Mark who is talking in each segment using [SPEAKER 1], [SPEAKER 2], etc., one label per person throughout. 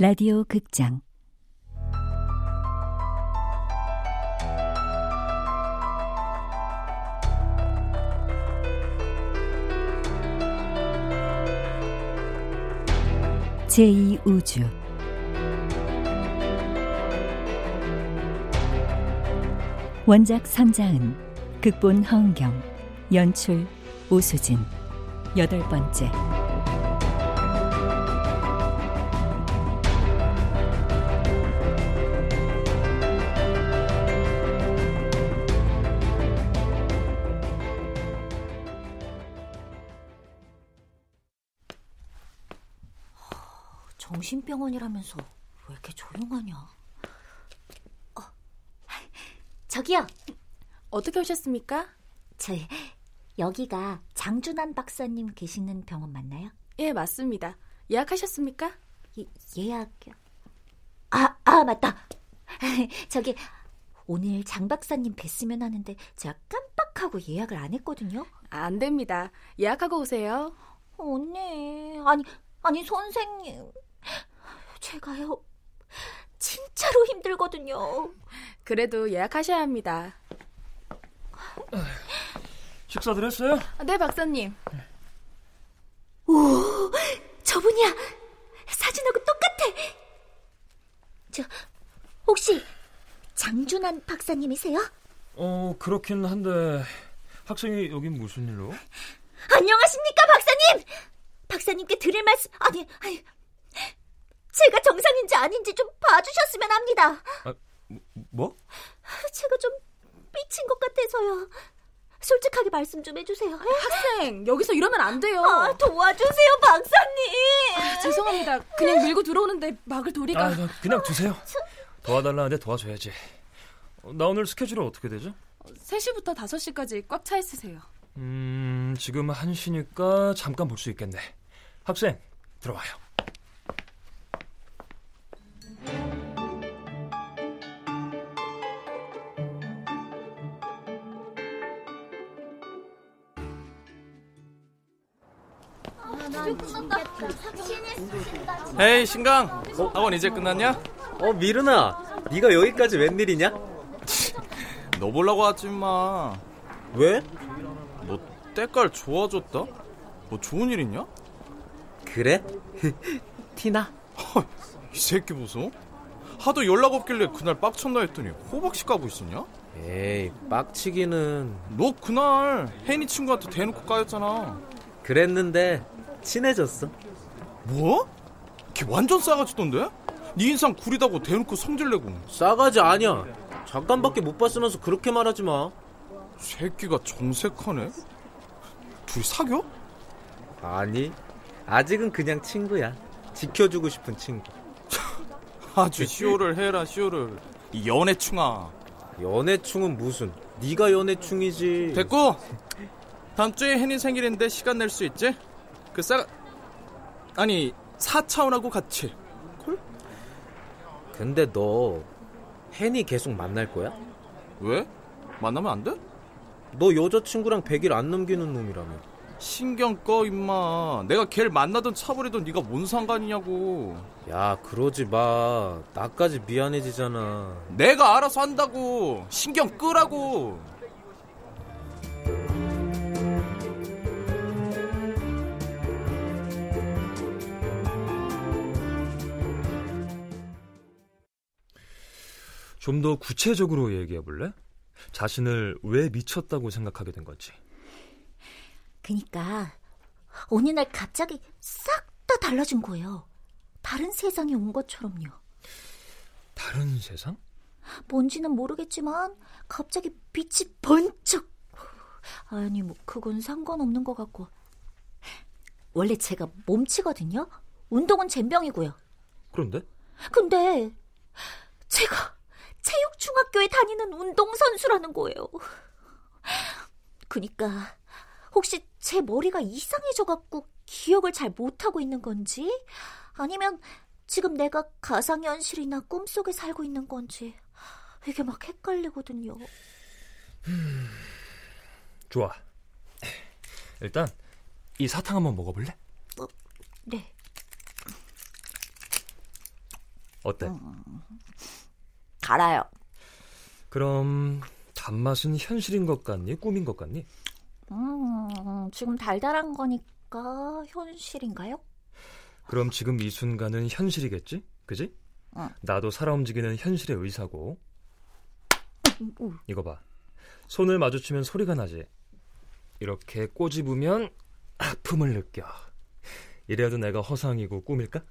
[SPEAKER 1] 라디오 극장. 제2우주. 원작 삼자은 극본 허은경 연출 오수진. 여덟 번째
[SPEAKER 2] 정신병원이라면서 왜 이렇게 조용하냐? 어, 저기요.
[SPEAKER 3] 어떻게 오셨습니까?
[SPEAKER 2] 저 여기가 장준환 박사님 계시는 병원 맞나요?
[SPEAKER 3] 예, 맞습니다. 예약하셨습니까?
[SPEAKER 2] 예, 예약요. 아, 아 맞다. 저기 오늘 장 박사님 뵀으면 하는데 제가 깜빡하고 예약을 안 했거든요.
[SPEAKER 3] 안 됩니다. 예약하고 오세요.
[SPEAKER 2] 언니, 아니 아니 선생님, 제가요 진짜로 힘들거든요.
[SPEAKER 3] 그래도 예약하셔야 합니다.
[SPEAKER 4] 식사들 했어요?
[SPEAKER 3] 네, 박사님.
[SPEAKER 2] 오, 저분이야. 사진하고 똑같아. 저 혹시 장준환 박사님이세요?
[SPEAKER 4] 어, 그렇긴 한데 학생이 여긴 무슨 일로?
[SPEAKER 2] 안녕하십니까, 박사님? 박사님께 드릴 말씀 아니, 아니 제가 정상인지 아닌지 좀 봐주셨으면 합니다.
[SPEAKER 4] 아, 뭐?
[SPEAKER 2] 제가 좀 삐친 것 같아서요. 솔직하게 말씀 좀 해주세요.
[SPEAKER 3] 학생, 여기서 이러면 안 돼요.
[SPEAKER 2] 아, 도와주세요, 박사님.
[SPEAKER 3] 아, 죄송합니다. 그냥 밀고 들어오는데 막을 도리가.
[SPEAKER 4] 아, 그냥 두세요. 도와달라는데 도와줘야지. 어, 나 오늘 스케줄은 어떻게 되죠?
[SPEAKER 3] 3시부터 5시까지 꽉 차 있으세요.
[SPEAKER 4] 음, 지금 1시니까 잠깐 볼 수 있겠네. 학생, 들어와요.
[SPEAKER 5] 헤이 신강 어? 학원 이제 끝났냐?
[SPEAKER 6] 어 미르나 네가 여기까지 웬일이냐?
[SPEAKER 5] 너 보려고 왔지 마
[SPEAKER 6] 왜?
[SPEAKER 5] 너 때깔 좋아졌다? 뭐 좋은 일 있냐?
[SPEAKER 6] 그래? 티나?
[SPEAKER 5] 이 새끼 보소 하도 연락 없길래 그날 빡쳤나 했더니 호박씨 까고 있었냐?
[SPEAKER 6] 에이 빡치기는.
[SPEAKER 5] 너 그날 혜인이 친구한테 대놓고 까였잖아.
[SPEAKER 6] 그랬는데 친해졌어.
[SPEAKER 5] 뭐? 걔 완전 싸가지던데? 네 인상 구리다고 대놓고 성질내고.
[SPEAKER 6] 싸가지 아니야. 잠깐밖에 못 봤으면서 그렇게 말하지 마.
[SPEAKER 5] 새끼가 정색하네? 둘이 사겨?
[SPEAKER 6] 아니 아직은 그냥 친구야. 지켜주고 싶은 친구
[SPEAKER 5] 아주 시오를 해라 시오를 이 연애충아
[SPEAKER 6] 연애충은 무슨 네가 연애충이지
[SPEAKER 5] 됐고 다음 주에 혜니 생일인데 시간 낼 수 있지? 그 싸가 아니 사차원하고 같이 콜?
[SPEAKER 6] 근데 너 혜니 계속 만날 거야?
[SPEAKER 5] 왜? 만나면 안 돼?
[SPEAKER 6] 너 여자친구랑 100일 안 넘기는 놈이라며
[SPEAKER 5] 신경 꺼 임마. 내가 걔를 만나든 차버리든 네가 뭔 상관이냐고.
[SPEAKER 6] 야 그러지 마. 나까지 미안해지잖아.
[SPEAKER 5] 내가 알아서 한다고. 신경 끄라고.
[SPEAKER 4] 좀 더 구체적으로 얘기해 볼래? 자신을 왜 미쳤다고 생각하게 된 건지.
[SPEAKER 2] 그니까 어느 날 갑자기 싹 다 달라진 거예요. 다른 세상에 온 것처럼요.
[SPEAKER 4] 다른 세상?
[SPEAKER 2] 뭔지는 모르겠지만 갑자기 빛이 번쩍. 아니 뭐 그건 상관없는 것 같고. 원래 제가 몸치거든요. 운동은 젬병이고요.
[SPEAKER 4] 그런데?
[SPEAKER 2] 근데 제가 체육중학교에 다니는 운동선수라는 거예요. 그니까 혹시 제 머리가 이상해져갖고 기억을 잘 못하고 있는 건지 아니면 지금 내가 가상현실이나 꿈속에 살고 있는 건지 이게 막 헷갈리거든요.
[SPEAKER 4] 음, 좋아. 일단 이 사탕 한번 먹어볼래?
[SPEAKER 2] 어, 네.
[SPEAKER 4] 어때?
[SPEAKER 2] 달아요.
[SPEAKER 4] 그럼 단맛은 현실인 것 같니? 꿈인 것 같니?
[SPEAKER 2] 음, 지금 달달한 거니까 현실인가요?
[SPEAKER 4] 그럼 지금 이 순간은 현실이겠지? 그지?
[SPEAKER 2] 응.
[SPEAKER 4] 나도 살아 움직이는 현실의 의사고.
[SPEAKER 2] 오,
[SPEAKER 4] 이거 봐. 손을 마주치면 소리가 나지. 이렇게 꼬집으면 아픔을 느껴. 이래도 내가 허상이고 꿈일까?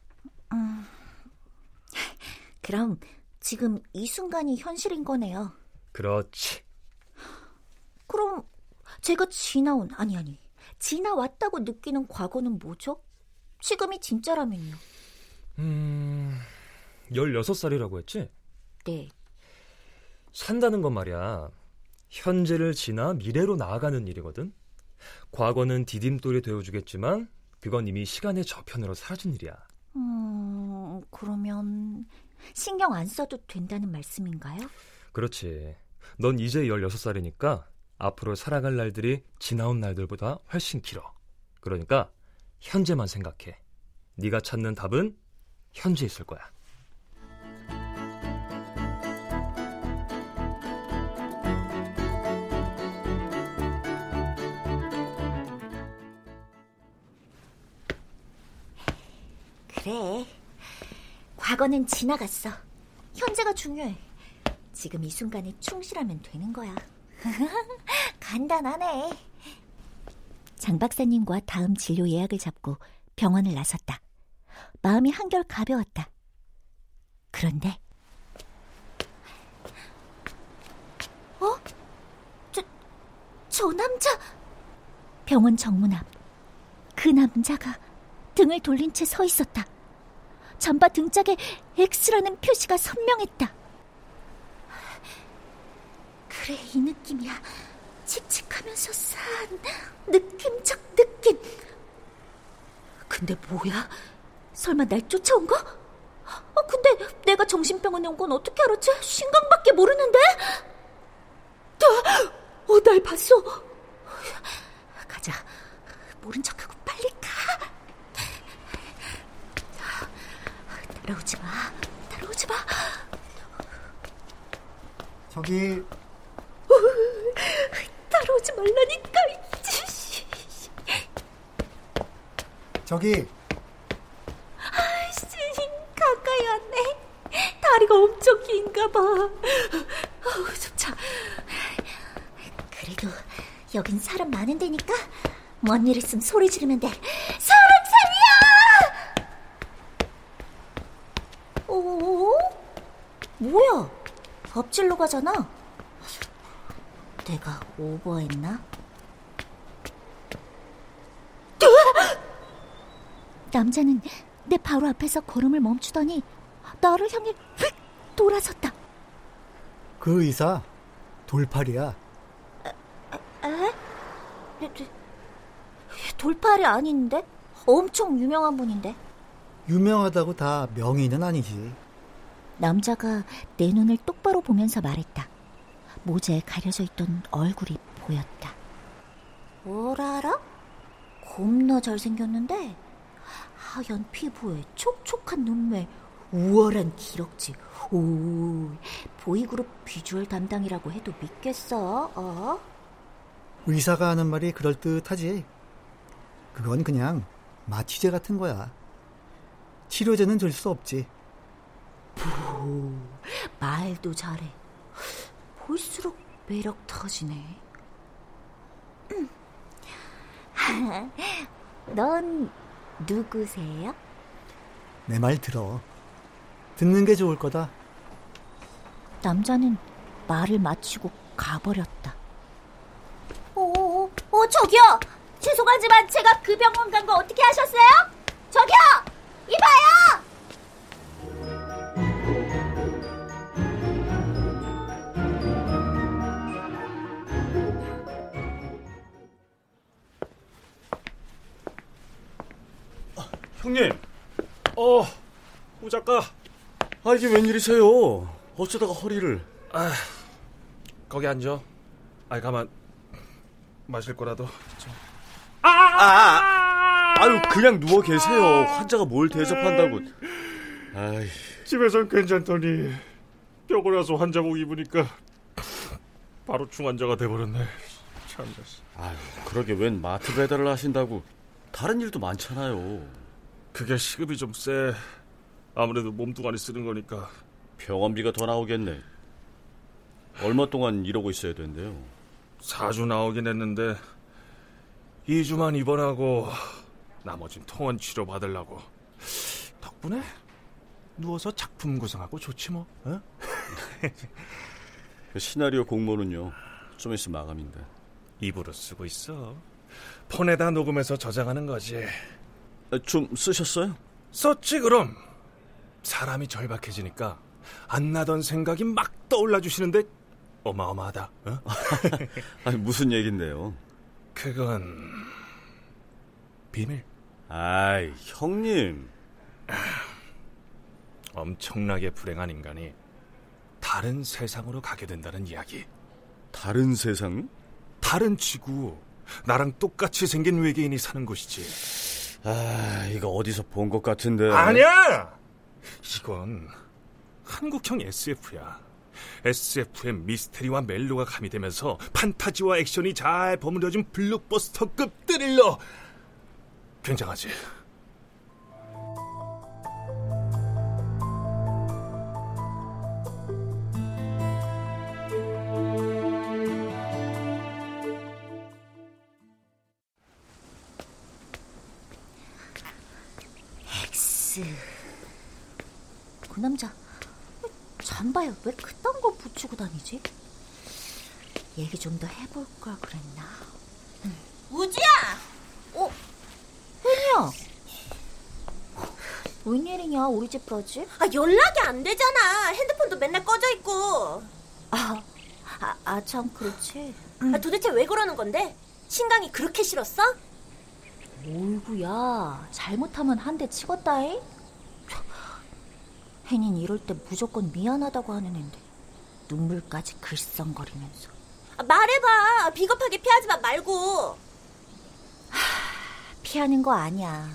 [SPEAKER 2] 그럼 지금 이 순간이 현실인 거네요.
[SPEAKER 4] 그렇지.
[SPEAKER 2] 제가 지나온 아니 아니 지나왔다고 느끼는 과거는 뭐죠? 지금이 진짜라면요.
[SPEAKER 4] 음, 16살이라고 했지?
[SPEAKER 2] 네.
[SPEAKER 4] 산다는 건 말이야. 현재를 지나 미래로 나아가는 일이거든. 과거는 디딤돌이 되어주겠지만 그건 이미 시간의 저편으로 사라진 일이야.
[SPEAKER 2] 음, 그러면 신경 안 써도 된다는 말씀인가요?
[SPEAKER 4] 그렇지. 넌 이제 16살이니까 앞으로 살아갈 날들이 지나온 날들보다 훨씬 길어. 그러니까 현재만 생각해. 네가 찾는 답은 현재 있을 거야.
[SPEAKER 2] 그래. 과거는 지나갔어. 현재가 중요해. 지금 이 순간에 충실하면 되는 거야. 간단하네. 장 박사님과 다음 진료 예약을 잡고 병원을 나섰다. 마음이 한결 가벼웠다. 그런데 어? 저, 저 남자 병원 정문 앞 그 남자가 등을 돌린 채 서 있었다. 잠바 등짝에 X라는 표시가 선명했다. 그래, 이 느낌이야. 칙칙하면서 싸한 느낌적 느낌. 근데 뭐야? 설마 날 쫓아온 거? 어, 근데 내가 정신병원에 온 건 어떻게 알았지? 신강밖에 모르는데? 어, 어, 날 봤어. 가자. 모른 척하고 빨리 가. 따라오지 마. 따라오지 마.
[SPEAKER 7] 저기
[SPEAKER 2] 오지 말라니까.
[SPEAKER 7] 저기
[SPEAKER 2] 씨, 가까이 왔네. 다리가 엄청 긴가 봐. 어우, 좁차. 그래도 여긴 사람 많은 데니까 뭔 일 있으면 소리 지르면 돼. 사람 살려! 오, 뭐야? 엎질러 가잖아. 내가 오버했나? 남자는 내 바로 앞에서 걸음을 멈추더니 나를 향해 휙 돌아섰다.
[SPEAKER 7] 그 의사 돌팔이야.
[SPEAKER 2] 에? 돌팔이 아닌데? 엄청 유명한 분인데.
[SPEAKER 7] 유명하다고 다 명의는 아니지.
[SPEAKER 2] 남자가 내 눈을 똑바로 보면서 말했다. 모자에 가려져 있던 얼굴이 보였다. 뭐라라? 겁나 잘생겼는데 하얀 피부에 촉촉한 눈매, 우월한 기럭지. 오, 보이그룹 비주얼 담당이라고 해도 믿겠어? 어?
[SPEAKER 7] 의사가 하는 말이 그럴듯하지. 그건 그냥 마취제 같은 거야. 치료제는 줄 수 없지.
[SPEAKER 2] 말도 잘해. 볼수록 매력 터지네. 음. 넌 누구세요?
[SPEAKER 7] 내 말 들어. 듣는 게 좋을 거다.
[SPEAKER 2] 남자는 말을 마치고 가버렸다. 오, 오, 저기요! 죄송하지만 제가 그 병원 간 거 어떻게 하셨어요? 저기요! 이봐요!
[SPEAKER 8] 형님, 어, 오 작가, 아 이게 웬일이세요? 어쩌다가 허리를?
[SPEAKER 5] 아, 거기 앉아. 아이 가만 마실 거라도. 좀.
[SPEAKER 8] 아, 아, 아유 그냥 누워 계세요. 환자가 뭘 대접한다고? 아이, 집에선 괜찮더니 뼈고 나서 환자복 입으니까 바로 중환자가 돼버렸네. 참.
[SPEAKER 6] 아유, 그러게 웬 마트 배달을 하신다고 다른 일도 많잖아요.
[SPEAKER 8] 그게 시급이 좀 세. 아무래도 몸뚱아리 쓰는 거니까.
[SPEAKER 6] 병원비가 더 나오겠네. 얼마 동안 이러고 있어야 된대요?
[SPEAKER 8] 4주 나오긴 했는데 2주만 입원하고 나머진 통원 치료 받으려고. 덕분에 누워서 작품 구성하고 좋지 뭐. 어?
[SPEAKER 6] 그 시나리오 공모는요. 좀 있으면 마감인데.
[SPEAKER 8] 입으로 쓰고 있어. 폰에다 녹음해서 저장하는 거지.
[SPEAKER 6] 아, 좀 쓰셨어요?
[SPEAKER 8] 썼지 그럼. 사람이 절박해지니까 안 나던 생각이 막 떠올라 주시는데 어마어마하다. 어?
[SPEAKER 6] 아니, 무슨 얘긴데요?
[SPEAKER 8] 그건 비밀.
[SPEAKER 6] 아이, 형님.
[SPEAKER 8] 엄청나게 불행한 인간이 다른 세상으로 가게 된다는 이야기.
[SPEAKER 6] 다른 세상?
[SPEAKER 8] 다른 지구. 나랑 똑같이 생긴 외계인이 사는 곳이지.
[SPEAKER 6] 아, 이거 어디서 본 것 같은데.
[SPEAKER 8] 아니야! 이건 한국형 SF야. SF의 미스테리와 멜로가 가미되면서 판타지와 액션이 잘 버무려진 블록버스터급 스릴러. 굉장하지.
[SPEAKER 2] X. 그 남자 잠바에 왜 그딴 거 붙이고 다니지? 얘기 좀 더 해볼 걸 그랬나?
[SPEAKER 9] 우주야!
[SPEAKER 2] 어? 혜니야. 웬일이냐 우리 집 까지?
[SPEAKER 9] 아, 연락이 안 되잖아. 핸드폰도 맨날 꺼져 있고.
[SPEAKER 2] 아, 아, 아, 참 그렇지.
[SPEAKER 9] 아, 도대체 왜 그러는 건데? 신강이 그렇게 싫었어?
[SPEAKER 2] 어이구야 잘못하면 한 대 치겄다잉? 혜닌 이럴 때 무조건 미안하다고 하는 앤데 눈물까지 글썽거리면서
[SPEAKER 9] 아, 말해봐. 비겁하게 피하지만 말고.
[SPEAKER 2] 피하는 거 아니야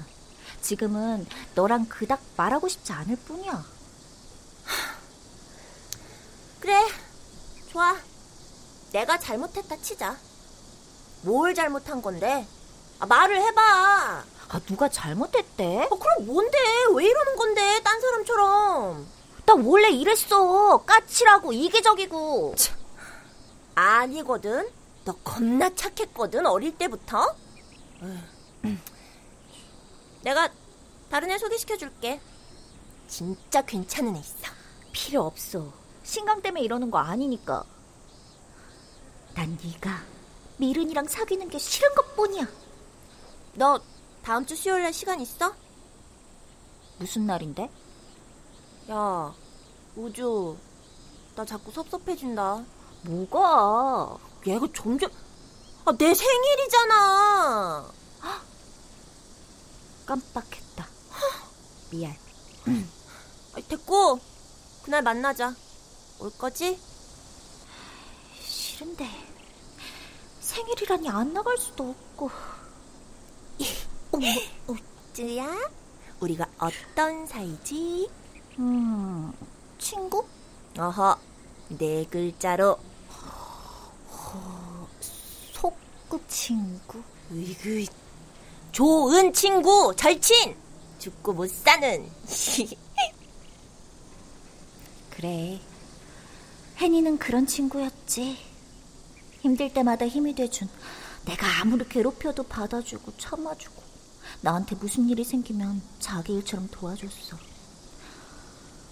[SPEAKER 2] 지금은 너랑 그닥 말하고 싶지 않을 뿐이야
[SPEAKER 9] 그래. 좋아. 내가 잘못했다 치자. 뭘 잘못한 건데? 아, 말을 해봐.
[SPEAKER 2] 아 누가 잘못했대?
[SPEAKER 9] 어, 그럼 뭔데? 왜 이러는 건데? 딴 사람처럼.
[SPEAKER 2] 나 원래 이랬어 까칠하고 이기적이고
[SPEAKER 9] 아니거든. 너 겁나 착했거든, 어릴 때부터. 내가 다른 애 소개시켜줄게. 진짜 괜찮은 애 있어.
[SPEAKER 2] 필요 없어 신강 때문에 이러는 거 아니니까 난 네가 미른이랑 사귀는 게 싫은 것뿐이야
[SPEAKER 9] 너 다음 주 수요일 날 시간 있어?
[SPEAKER 2] 무슨 날인데?
[SPEAKER 9] 야, 우주. 나 자꾸 섭섭해진다.
[SPEAKER 2] 뭐가
[SPEAKER 9] 얘가 점점. 아, 내 생일이잖아.
[SPEAKER 2] 깜빡했다 미안
[SPEAKER 9] 아, 됐고, 그날 만나자. 올 거지?
[SPEAKER 2] 싫은데 생일이라니 안 나갈 수도 없고
[SPEAKER 9] 우주야, 우리가 어떤 사이지?
[SPEAKER 2] 음 친구?
[SPEAKER 9] 어허, 네 글자로.
[SPEAKER 2] 속구 친구?
[SPEAKER 9] 으이그, 좋은 친구, 절친! 죽고 못 사는.
[SPEAKER 2] 그래 혜니는 그런 친구였지 힘들 때마다 힘이 돼준 내가 아무리 괴롭혀도 받아주고 참아주고 나한테 무슨 일이 생기면 자기 일처럼 도와줬어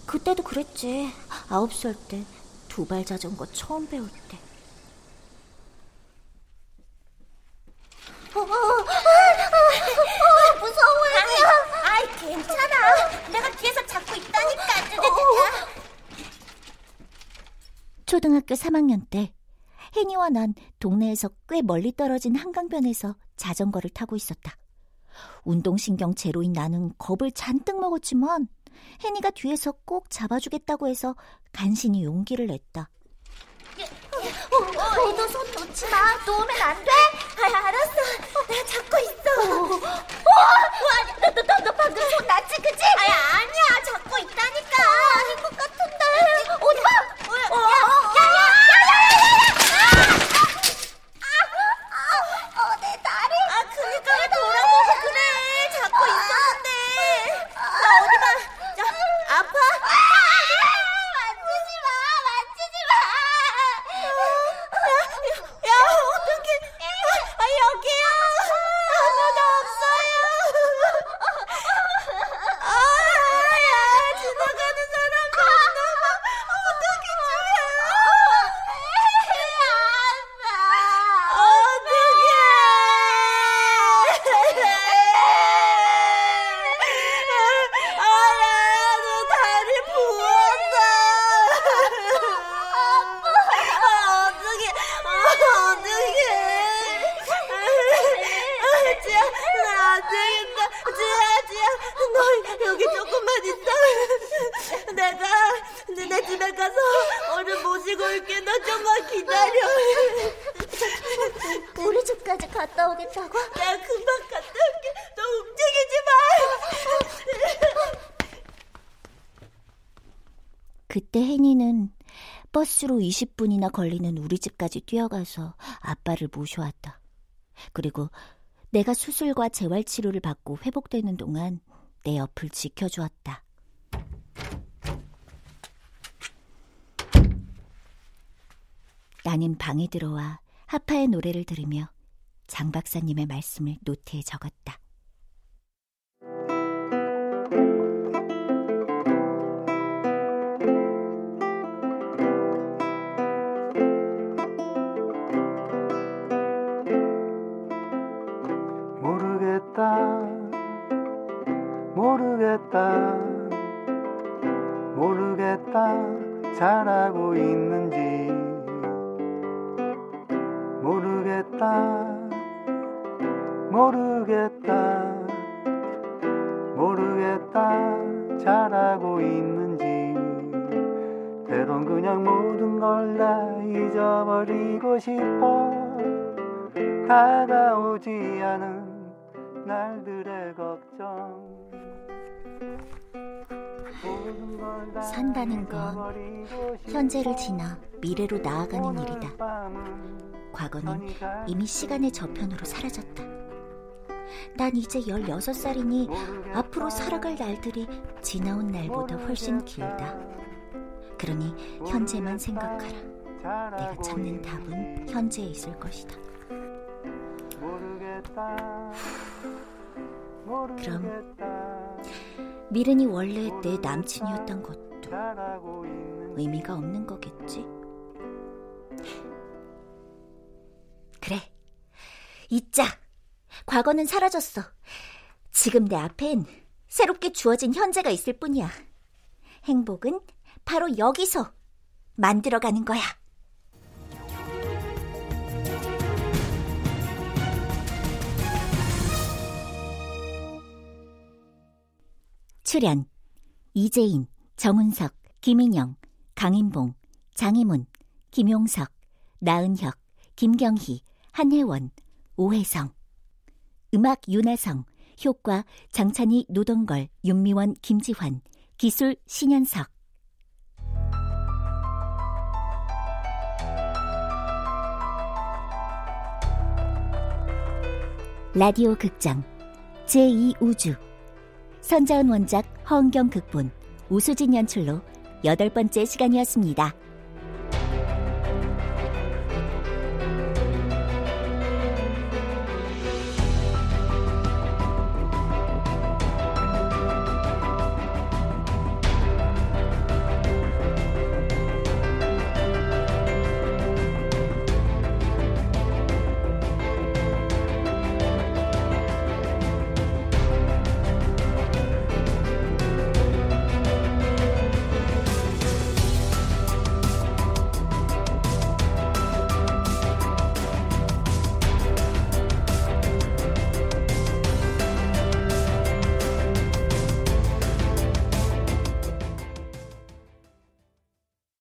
[SPEAKER 2] 그때도 그랬지 아홉 살 때 두 발 자전거 처음 배울 때
[SPEAKER 9] 무서워, 혜니야. 아이, 괜찮아. 내가 뒤에서 잡고 있다니까.
[SPEAKER 2] 초등학교 3학년 때 혜니와 난 동네에서 꽤 멀리 떨어진 한강변에서 자전거를 타고 있었다. 운동신경 제로인 나는 겁을 잔뜩 먹었지만 혜니가 뒤에서 꼭 잡아주겠다고 해서 간신히 용기를 냈다.
[SPEAKER 9] 너손 놓지 마. 놓으면 안 돼. 아, 알았어. 나 잡고 있어. 어, 어, 너, 너, 너 방금 손 놨지, 그치? 아, 아니야. 잡고 있다니까. 아닌 것 같은데. 어디 봐. 어, 야, 모시고 올게. 너 좀만 기다려.
[SPEAKER 2] 우리 집까지 갔다 오겠다고?
[SPEAKER 9] 내가 금방 갔다 올게. 너 움직이지 마.
[SPEAKER 2] 그때 혜니는 버스로 20분이나 걸리는 우리 집까지 뛰어가서 아빠를 모셔왔다. 그리고 내가 수술과 재활 치료를 받고 회복되는 동안 내 옆을 지켜주었다. 나는 방에 들어와 하파의 노래를 들으며 장 박사님의 말씀을 노트에 적었다.
[SPEAKER 10] 걸 다 잊어버리고 싶어 다가오지 않은 날들의 걱정
[SPEAKER 2] 산다는 건 현재를 지나 미래로 나아가는 일이다. 과거는 이미 시간의 저편으로 사라졌다. 난 이제 16살이니 앞으로 살아갈 날들이 지나온 날보다 훨씬 길다. 그러니 현재만 생각하라. 내가 찾는 답은 현재에 있을 것이다. 그럼 미른이 원래 내 남친이었던 것도 의미가 없는 거겠지? 그래, 잊자. 과거는 사라졌어. 지금 내 앞엔 새롭게 주어진 현재가 있을 뿐이야. 행복은 바로 여기서 만들어가는 거야. 출연 이재인, 정은석, 김인영, 강인봉, 장희문, 김용석, 나은혁, 김경희, 한혜원, 오혜성 음악 윤하성, 효과 장찬희, 노동걸, 윤미원, 김지환, 기술 신현석 라디오 극장 제2우주 선자은 원작 허은경 극본 우수진 연출로 여덟 번째 시간이었습니다.